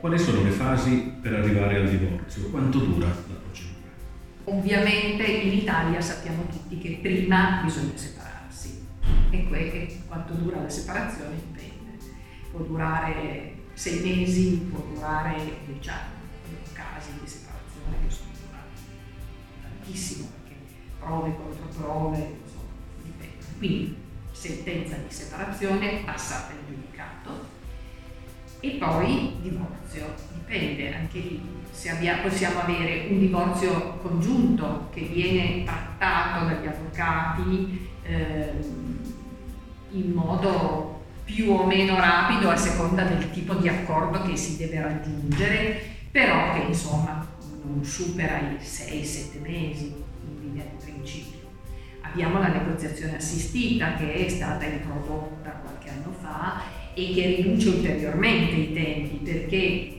Quali sono le fasi per arrivare al divorzio? Quanto dura la procedura? Ovviamente in Italia sappiamo tutti che prima bisogna separarsi e, que- quanto dura la separazione dipende. Può durare sei mesi, può durare dieci anni. Casi di separazione che sono durati tantissimo perché prove contro prove. Quindi sentenza di separazione passata in giudicato e poi divorzio, dipende anche lì se abbia, possiamo avere un divorzio congiunto che viene trattato dagli avvocati eh, in modo più o meno rapido a seconda del tipo di accordo che si deve raggiungere, però che insomma non supera i 6-7 mesi in linea di principio. Abbiamo la negoziazione assistita che è stata introdotta qualche anno fa e che riduce ulteriormente i tempi perché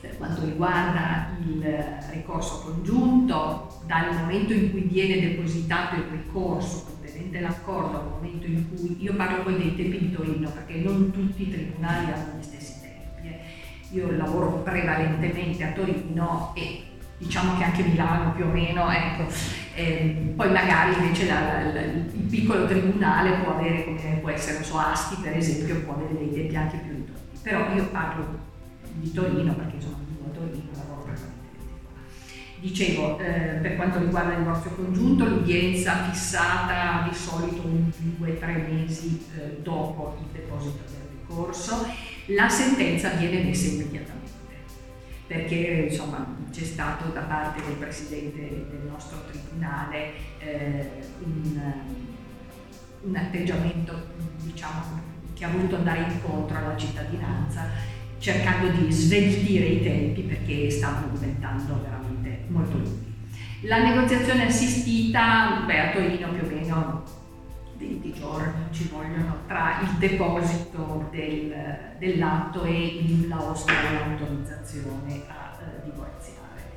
per quanto riguarda il ricorso congiunto, dal momento in cui viene depositato il ricorso contenente l'accordo al momento in cui io parlo poi dei tempi di Torino perché non tutti i tribunali hanno gli stessi tempi. Eh. Io lavoro prevalentemente a Torino e diciamo che anche Milano più o meno, ecco. Eh, poi magari invece la, la, il piccolo tribunale può avere, come può essere, so, Asti per esempio, può avere dei tempi anche più ridotti. Però io parlo di Torino perché insomma vivo a Torino, lavoro praticamente Dicevo, eh, per quanto riguarda il divorzio congiunto, l'udienza fissata di solito in due o tre mesi eh, dopo il deposito del ricorso, la sentenza viene messa immediatamente perché insomma, c'è stato da parte del Presidente del nostro Tribunale eh, un, un, atteggiamento diciamo, che ha voluto andare incontro alla cittadinanza cercando di sveltire i tempi perché stavano diventando veramente molto lunghi. La negoziazione assistita, beh, a Torino più o meno 20 giorni ci vogliono tra il deposito del, dell'atto e il nulla osta l'autorizzazione a eh, divorziare.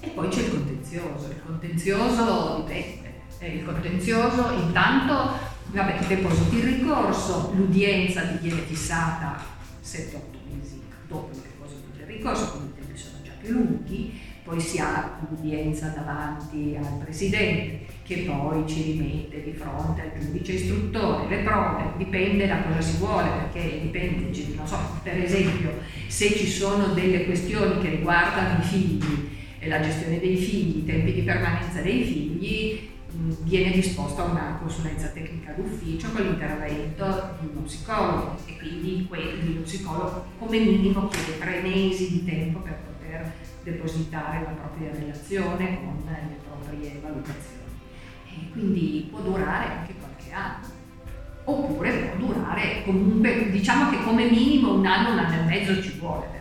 E poi c'è il contenzioso, il contenzioso dipende. Il contenzioso intanto, vabbè, il ricorso, l'udienza viene fissata 7-8 mesi dopo il deposito del ricorso, quindi i tempi sono già più lunghi, poi si ha l'udienza davanti al Presidente che poi ci rimette di fronte al giudice istruttore, le prove, dipende da cosa si vuole, perché dipende, non so, per esempio se ci sono delle questioni che riguardano i figli, la gestione dei figli, i tempi di permanenza dei figli, viene disposta una consulenza tecnica d'ufficio con l'intervento di uno psicologo quindi lo psicologo come minimo chiede tre mesi di tempo per poter depositare la propria relazione con le proprie valutazioni e quindi può durare anche qualche anno. Oppure può durare comunque, diciamo che come minimo un anno, un anno e mezzo ci vuole